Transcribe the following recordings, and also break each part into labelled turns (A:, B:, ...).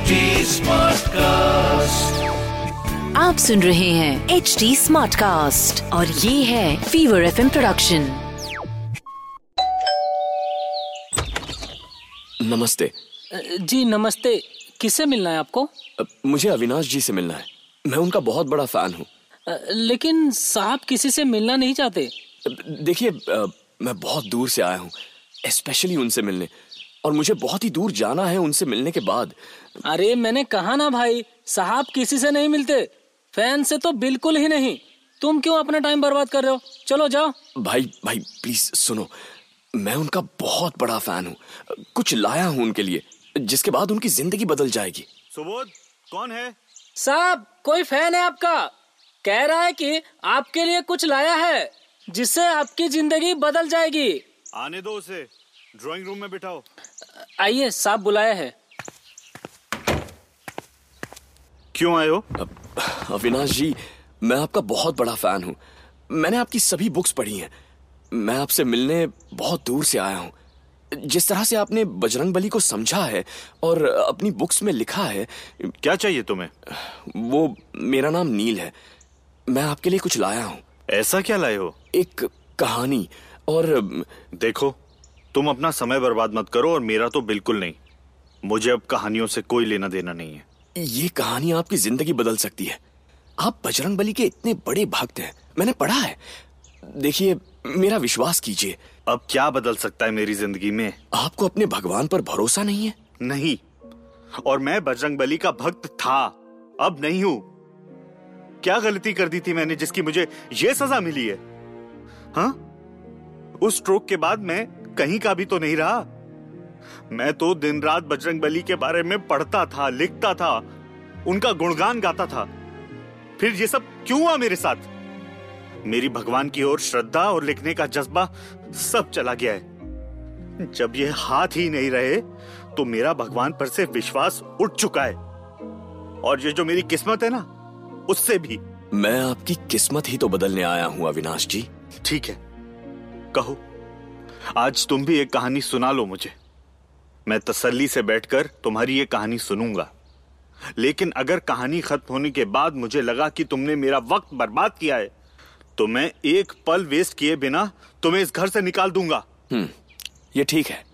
A: HD Smartcast.
B: आप सुन रहे हैं एच डी स्मार्ट कास्ट और ये है फीवर एफ़ प्रोडक्शन
C: नमस्ते।
D: जी नमस्ते। किससे मिलना है आपको?
C: मुझे अविनाश जी से मिलना है। मैं उनका बहुत बड़ा फ़ैन हूँ।
D: लेकिन साहब किसी से मिलना नहीं चाहते।
C: देखिए मैं बहुत दूर से आया हूँ स्पेशली उनसे मिलने। और मुझे बहुत ही दूर जाना है उनसे मिलने के बाद।
D: अरे मैंने कहा ना भाई साहब किसी से नहीं मिलते। फ़ैन से तो बिल्कुल ही नहीं। तुम क्यों अपना टाइम बर्बाद कर रहे हो? चलो जाओ।
C: भाई भाई प्लीज़ सुनो। मैं उनका बहुत बड़ा फ़ैन हूँ। कुछ लाया हूँ उनके लिए जिसके बाद उनकी ज़िंदगी बदल जाएगी।
E: सुबोध कौन है?
D: साहब कोई फ़ैन है आपका? कह रहा है कि आपके लिए कुछ लाया है जिससे आपकी ज़िंदगी बदल जाएगी।
E: आने दो उसे। ड्राइंग रूम में बिठाओ।
D: आइए साहब बुलाया है।
E: क्यों आए हो?
C: अविनाश जी मैं आपका बहुत बड़ा फ़ैन हूँ। मैंने आपकी सभी बुक्स पढ़ी हैं। मैं आपसे मिलने बहुत दूर से आया हूँ। जिस तरह से आपने बजरंग बली को समझा है और अपनी बुक्स में लिखा है
E: क्या चाहिए तुम्हें?
C: वो मेरा नाम नील है। मैं आपके लिए कुछ लाया हूँ।
E: ऐसा क्या लाए हो?
C: एक कहानी और
E: देखो तुम अपना समय बर्बाद मत करो और मेरा तो बिल्कुल नहीं। मुझे अब कहानियों से कोई लेना देना नहीं है।
C: ये कहानी आपकी ज़िंदगी बदल सकती है। आप बजरंग बली के इतने बड़े भक्त हैं। मैंने पढ़ा है। देखिए मेरा विश्वास कीजिए।
E: अब क्या बदल सकता है मेरी ज़िंदगी में?
C: आपको अपने भगवान पर भरोसा नहीं है?
E: नहीं। और मैं बजरंग बली का भक्त था। अब नहीं हूँ। क्या गलती कर दी थी मैंने जिसकी मुझे ये सजा मिली है? हाँ? उस स्ट्रोक के बाद मैं कहीं का भी तो नहीं रहा। मैं तो दिन रात बजरंग बली के बारे में पढ़ता था लिखता था उनका गुणगान गाता था। फिर ये सब क्यों हुआ मेरे साथ? मेरी भगवान की ओर श्रद्धा और लिखने का जज्बा सब चला गया है। जब ये हाथ ही नहीं रहे तो मेरा भगवान पर से विश्वास उठ चुका है। और ये जो मेरी किस्मत है ना उससे भी।
C: मैं आपकी किस्मत ही तो बदलने आया हूँ अविनाश जी।
E: ठीक है। कहो। आज तुम भी एक कहानी सुना लो मुझे। मैं तसल्ली से बैठकर तुम्हारी ये कहानी सुनूँगा। लेकिन अगर कहानी खत्म होने के बाद मुझे लगा कि तुमने मेरा वक्त बर्बाद किया है तो मैं एक पल वेस्ट किए बिना तुम्हें इस घर से निकाल दूँगा।
C: हम्म ये ठीक है।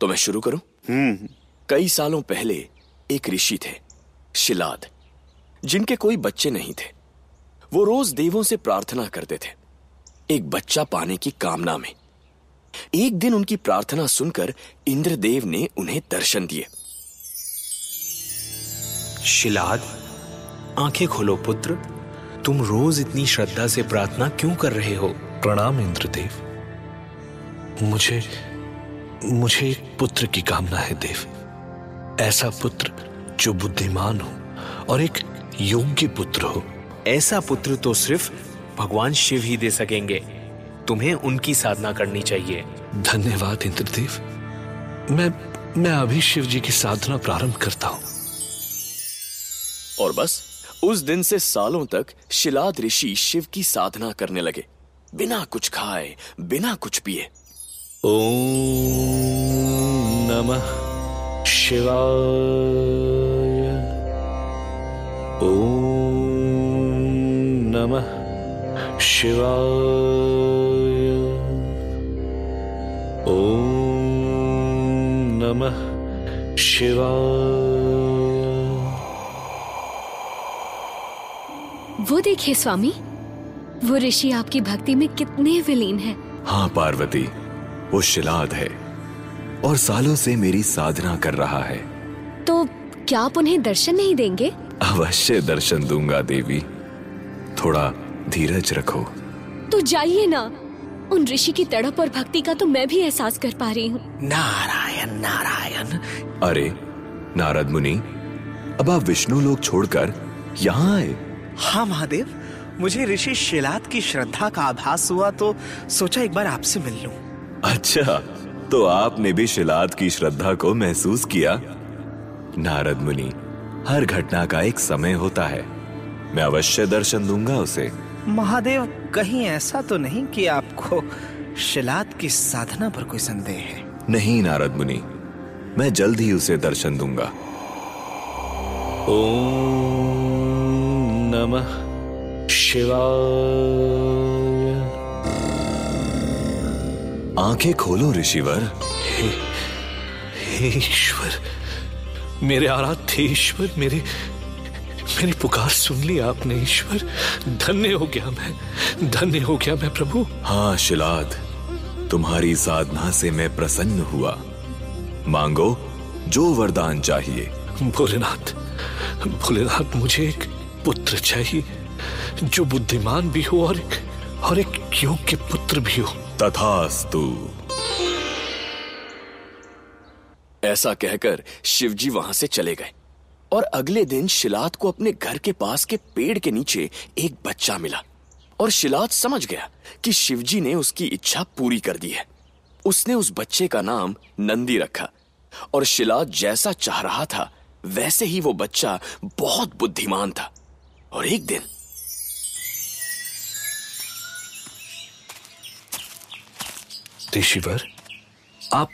C: तो मैं शुरू करूँ?
E: हम्म।
C: कई सालों पहले एक ऋषि थे शिलाद जिनके कोई बच्चे नहीं थे। वो रोज देवों से प्रार्थना करते थे एक बच्चा पाने की कामना में। एक दिन उनकी प्रार्थना सुनकर इंद्रदेव ने उन्हें दर्शन दिए।
F: शिलाद आँखें खोलो पुत्र। तुम रोज इतनी श्रद्धा से प्रार्थना क्यों कर रहे हो?
G: प्रणाम इंद्रदेव। मुझे मुझे एक पुत्र की कामना है देव। ऐसा पुत्र जो बुद्धिमान हो और एक योग्य पुत्र हो।
F: ऐसा पुत्र तो सिर्फ़ भगवान शिव ही दे सकेंगे। तुम्हें उनकी साधना करनी चाहिए।
G: धन्यवाद इंद्रदेव। मैं मैं अभी शिव जी की साधना प्रारंभ करता हूँ।
C: और बस उस दिन से सालों तक शिलाद ऋषि शिव की साधना करने लगे। बिना कुछ खाए बिना कुछ पिए।
G: ओम नमः शिवाय। ओम नमः शिवाय। ओम नमः शिवाय
H: वो देखिए स्वामी वो ऋषि आपकी भक्ति में कितने विलीन हैं।
I: हाँ पार्वती वो शिलाद है और सालों से मेरी साधना कर रहा है।
H: तो क्या आप उन्हें दर्शन नहीं देंगे?
I: अवश्य दर्शन दूँगा देवी। थोड़ा धीरज रखो।
H: तो जाइए ना। उन ऋषि की तड़प और भक्ति का तो मैं भी एहसास कर पा रही हूँ।
F: नारायण नारायण।
I: अरे नारद मुनि अब आप विष्णु लोक छोड़कर यहाँ आए।
J: हाँ महादेव मुझे ऋषि शिलाद की श्रद्धा का आभास हुआ तो सोचा एक बार आपसे मिल लूँ।
I: अच्छा तो आपने भी शिलाद की श्रद्धा को महसूस किया? नारद मुनि हर घटना का एक समय होता है। मैं अवश्य दर्शन दूँगा उसे।
J: महादेव, कहीं ऐसा तो नहीं कि आपको शिलाद की साधना पर कोई संदेह है?
I: नहीं, नारद मुनि। मैं जल्द ही उसे दर्शन दूँगा।
G: नमः शिवाय।
I: आँखें खोलो, ऋषिवर।
G: हे ईश्वर, मेरे आराध्य ईश्वर, मेरे मेरी पुकार सुन ली आपने ईश्वर। धन्य हो गया मैं। धन्य हो गया मैं प्रभु।
I: हाँ शिलाद तुम्हारी साधना से मैं प्रसन्न हुआ। मांगो जो वरदान चाहिए।
G: भोलेनाथ भोलेनाथ मुझे एक पुत्र चाहिए जो बुद्धिमान भी हो और एक और एक योग्य पुत्र भी हो।
I: तथास्तु।
C: ऐसा कहकर शिवजी वहाँ से चले गए। और अगले दिन शिलाद को अपने घर के पास के पेड़ के नीचे एक बच्चा मिला। और शिलाद समझ गया कि शिवजी ने उसकी इच्छा पूरी कर दी है। उसने उस बच्चे का नाम नंदी रखा। और शिलाद जैसा चाह रहा था, वैसे ही वो बच्चा बहुत बुद्धिमान था। और एक दिन
G: ऋषिवर, आप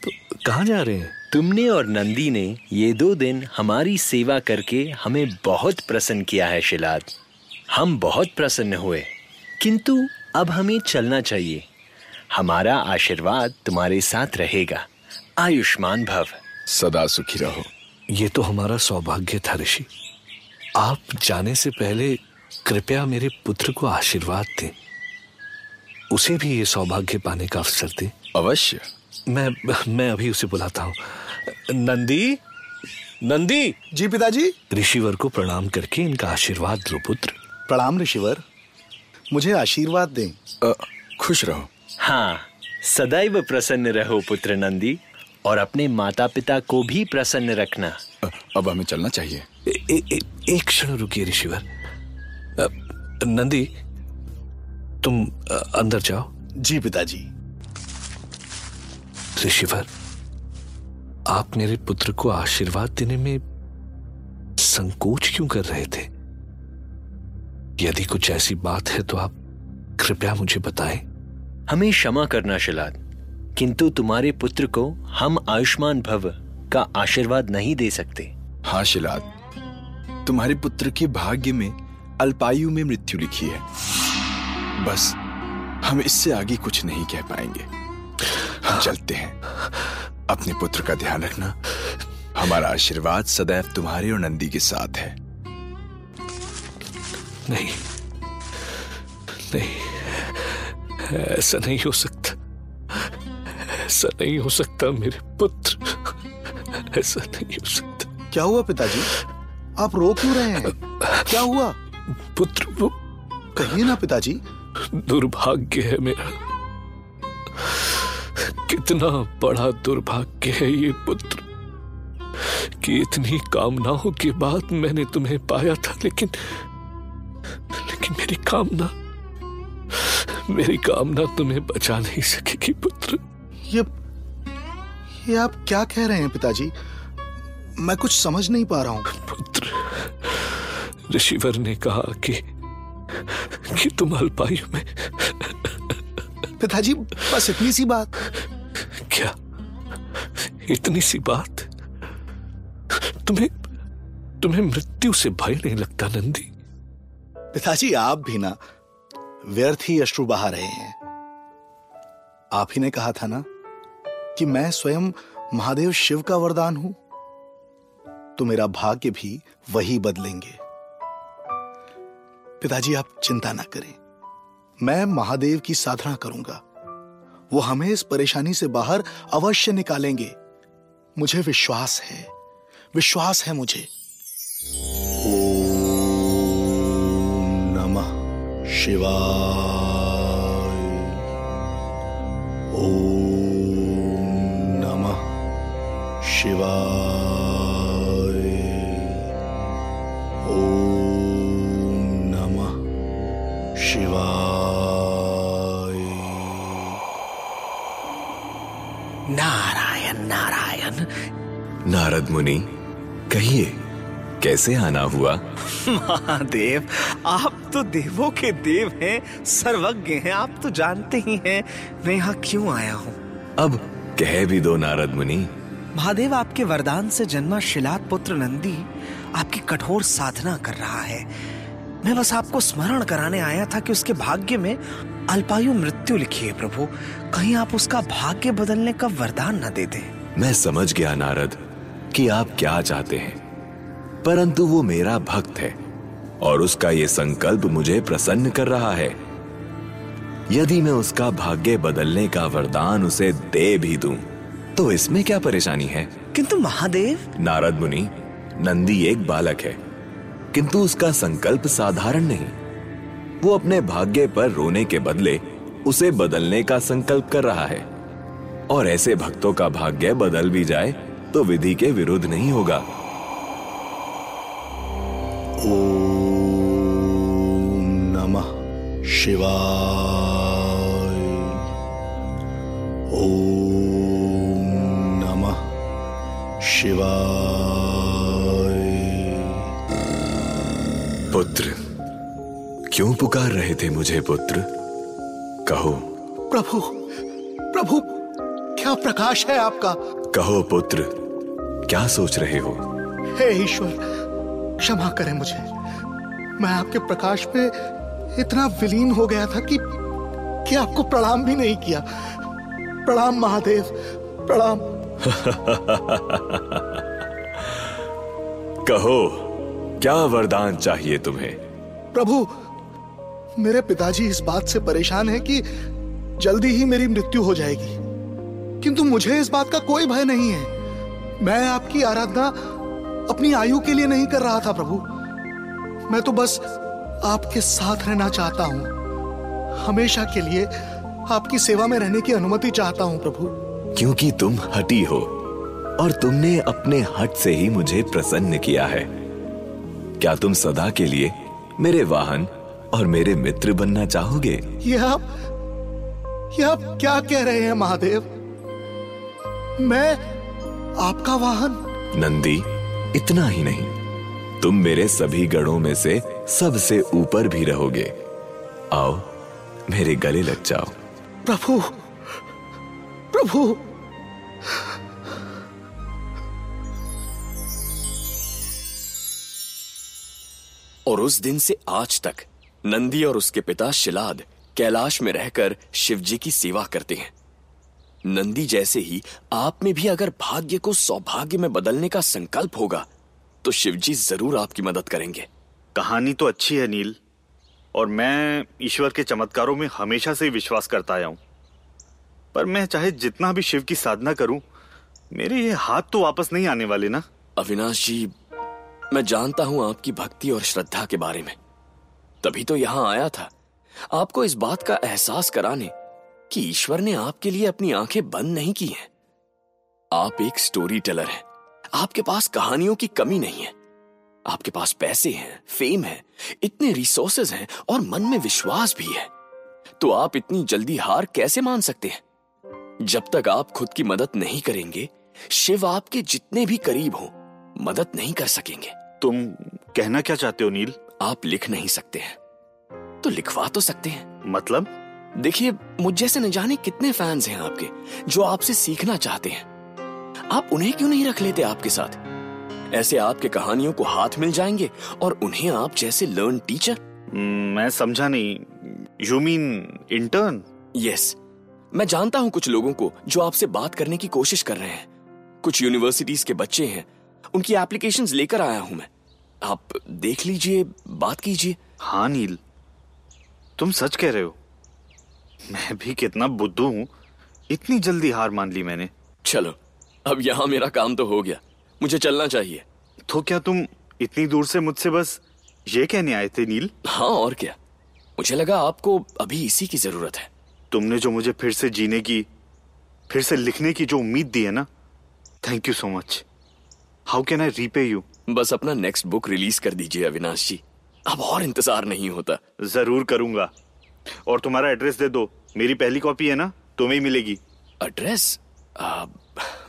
G: कहा जा रहे हैं?
A: तुमने और नंदी ने ये दो दिन हमारी सेवा करके हमें बहुत प्रसन्न किया है शिलाद। हम बहुत प्रसन्न हुए। किंतु अब हमें चलना चाहिए। हमारा आशीर्वाद तुम्हारे साथ रहेगा। आयुष्मान भव।
K: सदा सुखी रहो।
G: ये तो हमारा सौभाग्य था ऋषि। आप जाने से पहले कृपया मेरे पुत्र को आशीर्वाद दें। उसे भी ये सौभाग्य पाने का अवसर दें।
K: अवश्य।
G: मैं मैं अभी उसे बुलाता हूँ। नंदी? नंदी?
L: जी पिताजी।
G: ऋषिवर को प्रणाम करके इनका आशीर्वाद लो पुत्र।
L: प्रणाम ऋषिवर। मुझे आशीर्वाद दें।
K: खुश रहो।
A: हाँ सदैव प्रसन्न रहो पुत्र नंदी और अपने माता पिता को भी प्रसन्न रखना।
K: अ, अब हमें चलना चाहिए।
G: ए, ए, ए, एक क्षण रुकिए ऋषिवर। नंदी तुम अंदर जाओ।
L: जी पिताजी।
G: ऋषिवर आप मेरे पुत्र को आशीर्वाद देने में संकोच क्यों कर रहे थे? यदि कुछ ऐसी बात है तो आप कृपया मुझे बताएँ।
A: हमें क्षमा करना शिलाद। किंतु तुम्हारे पुत्र को हम आयुष्मान भव का आशीर्वाद नहीं दे सकते।
K: हाँ शिलाद। तुम्हारे पुत्र के भाग्य में अल्पायु में मृत्यु लिखी है। बस हम इससे आगे कुछ नहीं कह पाएँगे। हम चलते हैं। अपने पुत्र का ध्यान रखना। हमारा आशीर्वाद सदैव तुम्हारे और नंदी के साथ है।
G: नहीं। नहीं। ऐसा नहीं हो सकता। ऐसा नहीं हो सकता मेरे पुत्र। ऐसा नहीं हो सकता।
L: क्या हुआ पिताजी? आप रो क्यों रहे हैं? क्या हुआ?
G: पुत्र वो
L: कहिए ना पिताजी।
G: दुर्भाग्य है मेरा। कितना बड़ा दुर्भाग्य है ये पुत्र कि इतनी कामनाओं के बाद मैंने तुम्हें पाया था लेकिन लेकिन मेरी कामना मेरी कामना तुम्हें बचा नहीं सकेगी पुत्र।
L: ये ये आप क्या कह रहे हैं पिताजी? मैं कुछ समझ नहीं पा रहा हूँ।
G: पुत्र ऋषिवर ने कहा कि कि तुम अल्पायु में
L: पिताजी बस इतनी सी बात।
G: क्या? इतनी सी बात? तुम्हें तुम्हें मृत्यु से भय नहीं लगता, नंदी?
L: पिताजी, आप भी ना, व्यर्थ ही अश्रु बहा रहे हैं। आप ही ने कहा था ना कि मैं स्वयं महादेव शिव का वरदान हूँ तो मेरा भाग्य भी वही बदलेंगे। पिताजी, आप चिंता ना करें। मैं महादेव की साधना करूँगा। वो हमें इस परेशानी से बाहर अवश्य निकालेंगे। मुझे विश्वास है। विश्वास है मुझे। नमः शिवाय। ओम नमः शिवाय।
J: नारायण नारायण
I: नारद मुनि कहिए कैसे आना हुआ?
J: महादेव आप तो देवों के देव हैं सर्वज्ञ हैं आप तो जानते ही हैं मैं यहाँ क्यों आया हूँ?
I: अब कह भी दो नारद मुनि।
J: महादेव आपके वरदान से जन्मा शिलात पुत्र नंदी आपकी कठोर साधना कर रहा है। मैं बस आपको स्मरण कराने आया था कि उसके भाग्य में अल्पायु मृत्यु लिखी है प्रभु। कहीं आप उसका भाग्य बदलने का वरदान न दे दें
I: मैं समझ गया नारद कि आप क्या चाहते हैं। परंतु वो मेरा भक्त है और उसका ये संकल्प मुझे प्रसन्न कर रहा है। यदि मैं उसका भाग्य बदलने का वरदान उसे दे भी दूँ, तो इसमें क्या परेशानी है?
J: किंतु महादेव?
I: नारद मुनि नंदी एक बालक है किंतु उसका संकल्प साधारण नहीं। वो अपने भाग्य पर रोने के बदले उसे बदलने का संकल्प कर रहा है। और ऐसे भक्तों का भाग्य बदल भी जाए तो विधि के विरुद्ध नहीं होगा।
L: ओम नमः शिवाय। ओम नमः शिवाय।
I: पुत्र क्यों पुकार रहे थे मुझे पुत्र? कहो।
L: प्रभु प्रभु क्या प्रकाश है आपका?
I: कहो पुत्र क्या सोच रहे हो?
L: हे ईश्वर क्षमा करें मुझे। मैं आपके प्रकाश में इतना विलीन हो गया था कि कि आपको प्रणाम भी नहीं किया। प्रणाम महादेव प्रणाम।
I: कहो क्या वरदान चाहिए तुम्हें?
L: प्रभु मेरे पिताजी इस बात से परेशान है कि जल्दी ही मेरी मृत्यु हो जाएगी। किंतु मुझे इस बात का कोई भय नहीं है। मैं आपकी आराधना अपनी आयु के लिए नहीं कर रहा था, प्रभु। मैं तो बस आपके साथ रहना चाहता हूँ। हमेशा के लिए आपकी सेवा में रहने की अनुमति चाहता हूँ, प्रभु।
I: क्योंकि तुम हटी हो, और तुमने अपने हट से ही मुझे प्रसन्न किया है। क्या तुम सदा के लिए मेरे वाहन और मेरे मित्र बनना चाहोगे?
L: ये आप ये आप क्या कह रहे हैं महादेव? मैं आपका वाहन।
I: नंदी इतना ही नहीं। तुम मेरे सभी गणों में से सबसे ऊपर भी रहोगे। आओ मेरे गले लग जाओ।
L: प्रभु प्रभु।
C: और उस दिन से आज तक नंदी और उसके पिता शिलाद कैलाश में रहकर शिवजी की सेवा करते हैं। नंदी जैसे ही आप में भी अगर भाग्य को सौभाग्य में बदलने का संकल्प होगा तो शिवजी ज़रूर आपकी मदद करेंगे।
E: कहानी तो अच्छी है नील। और मैं ईश्वर के चमत्कारों में हमेशा से विश्वास करता आया हूँ। पर मैं चाहे जितना भी शिव की साधना करूँ मेरे ये हाथ तो वापस नहीं आने वाले ना?
C: अविनाश जी मैं जानता हूँ आपकी भक्ति और श्रद्धा के बारे में। तभी तो यहाँ आया था। आपको इस बात का एहसास कराने कि ईश्वर ने आपके लिए अपनी आँखें बंद नहीं की हैं। आप एक स्टोरी टेलर हैं। आपके पास कहानियों की कमी नहीं है। आपके पास पैसे हैं फेम है, इतने रिसोर्सेज हैं और मन में विश्वास भी है। तो आप इतनी जल्दी हार कैसे मान सकते हैं? जब तक आप खुद की मदद नहीं करेंगे, शिव आपके जितने भी करीब हो, मदद नहीं कर सकेंगे।
E: तुम कहना क्या चाहते हो, नील?
C: आप लिख नहीं सकते हैं। तो लिखवा तो सकते हैं।
E: मतलब?
C: देखिए मुझ जैसे न जाने कितने फैंस हैं आपके जो आपसे सीखना चाहते हैं। आप उन्हें क्यों नहीं रख लेते आपके साथ? ऐसे आपके कहानियों को हाथ मिल जाएँगे और उन्हें आप जैसे लर्न टीचर
E: मैं समझा नहीं। यू मीन इंटर्न
C: यस मैं जानता हूँ कुछ लोगों को जो आपसे बात करने की कोशिश कर रहे हैं। कुछ यूनिवर्सिटीज के बच्चे हैं। उनकी एप्लीकेशंस लेकर आया हूँ मैं। आप देख लीजिए बात कीजिए।
E: हाँ नील। तुम सच कह रहे हो। मैं भी कितना बुद्धू हूँ। इतनी जल्दी हार मान ली मैंने।
C: चलो अब यहाँ मेरा काम तो हो गया। मुझे चलना चाहिए।
E: तो क्या तुम इतनी दूर से मुझसे बस ये कहने आए थे नील?
C: हाँ और क्या। मुझे लगा आपको अभी इसी की ज़रूरत है।
E: तुमने जो मुझे फिर से जीने की फिर से लिखने की जो उम्मीद दी है ना? Thank you so much how can I repay you
C: बस अपना नेक्स्ट बुक रिलीज़ कर दीजिए अविनाश जी। अब और इंतज़ार नहीं होता।
E: ज़रूर करूँगा। और तुम्हारा एड्रेस दे दो। मेरी पहली कॉपी है ना? तुम्हें ही मिलेगी।
C: एड्रेस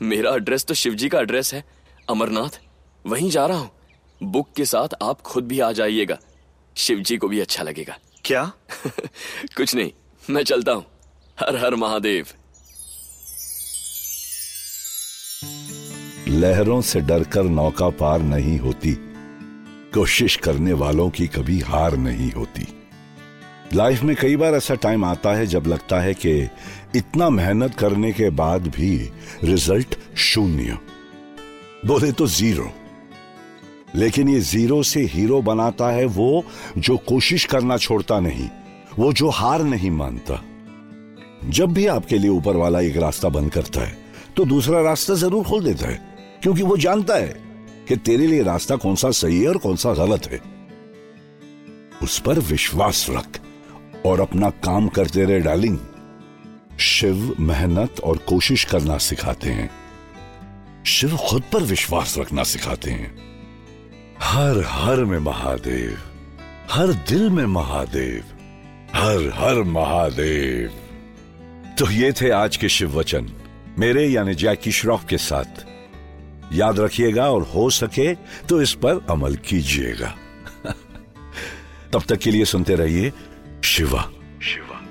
C: मेरा एड्रेस तो शिवजी का एड्रेस है। अमरनाथ वहीं जा रहा हूँ। बुक के साथ आप खुद भी आ जाइएगा। शिवजी को भी अच्छा लगेगा।
E: क्या?
C: कुछ नहीं मैं चलता हूँ। हर हर महादेव।
M: लहरों से डरकर नौका पार नहीं होती। कोशिश करने वालों की कभी हार नहीं होती। लाइफ में कई बार ऐसा टाइम आता है जब लगता है कि इतना मेहनत करने के बाद भी रिज़ल्ट शून्य। बोले तो ज़ीरो। लेकिन ये ज़ीरो से हीरो बनाता है वो जो कोशिश करना छोड़ता नहीं, वो जो हार नहीं मानता। जब भी आपके लिए ऊपर वाला एक रास्ता बंद करता है तो दूसरा रास्ता ज़रूर खोल देता है। क्योंकि वो जानता है कि तेरे लिए रास्ता कौन सा सही है और कौन सा गलत है। उस पर विश्वास रख और अपना काम करते रहे डार्लिंग। शिव मेहनत और कोशिश करना सिखाते हैं। शिव खुद पर विश्वास रखना सिखाते हैं। हर हर में महादेव, हर दिल में महादेव, हर हर महादेव। तो ये थे आज के शिव वचन। मेरे यानी जैकी श्रॉफ के साथ। याद रखिएगा और हो सके तो इस पर अमल कीजिएगा। तब तक के लिए सुनते रहिए शिवा। शिवा।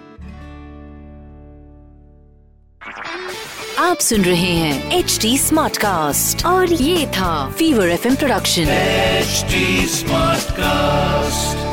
B: आप सुन रहे हैं एच डी स्मार्ट कास्ट और ये था fever F production
N: H smart Smartcast.